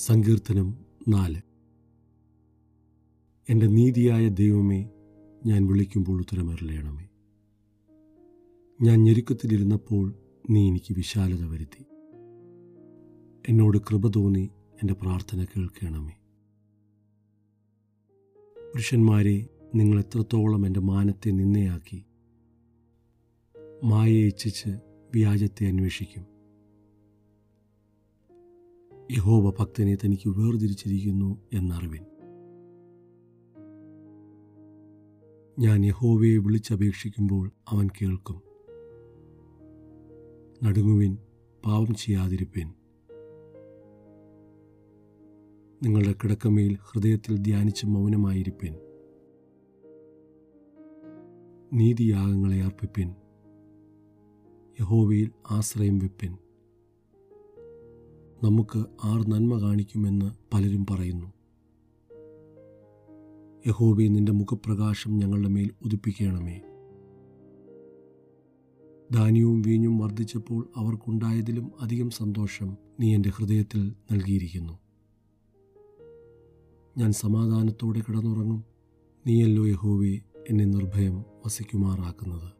സങ്കീർത്തനം നാല്. എന്റെ നീതിയായ ദൈവമേ ഞാൻ വിളിക്കുമ്പോൾ ഉത്തരമരളയണമേ ഞാൻ ഞെരുക്കത്തിലിരുന്നപ്പോൾ നീ എനിക്ക് വിശാലത വരുത്തി. എന്നോട് കൃപ തോന്നി എന്റെ പ്രാർത്ഥന കേൾക്കണമേ. പുരുഷന്മാരെ നിങ്ങൾ എത്രത്തോളം എന്റെ മാനത്തെ നിന്നയാക്കി മായയെ വ്യാജത്തെ അന്വേഷിക്കും. യഹോവ ഭക്തനെ തനിക്ക് വേർതിരിച്ചിരിക്കുന്നു എന്നറിവിൻ. ഞാൻ യഹോവയെ വിളിച്ചപേക്ഷിക്കുമ്പോൾ അവൻ കേൾക്കും. നടുങ്ങുവിൻ പാപം ചെയ്യാതിരിപ്പിൻ. നിങ്ങളുടെ കിടക്കമേൽ ഹൃദയത്തിൽ ധ്യാനിച്ച് മൗനമായിരിപ്പിൻ. നീതിയാഗങ്ങളെ അർപ്പിപ്പിൻ. യഹോവയിൽ ആശ്രയം വെപ്പിൻ. നമുക്ക് ആർ നന്മ കാണിക്കുമെന്ന് പലരും പറയുന്നു. യഹോബി നിന്റെ മുഖപ്രകാശം ഞങ്ങളുടെ മേൽ ഉദിപ്പിക്കണമേ. ധാന്യവും വീഞ്ഞും വർദ്ധിച്ചപ്പോൾ അവർക്കുണ്ടായതിലും അധികം സന്തോഷം നീ എന്റെ ഹൃദയത്തിൽ നൽകിയിരിക്കുന്നു. ഞാൻ സമാധാനത്തോടെ കിടന്നുറങ്ങും. നീയല്ലോ യഹോവെ എന്നെ നിർഭയം വസിക്കുമാറാക്കുന്നത്.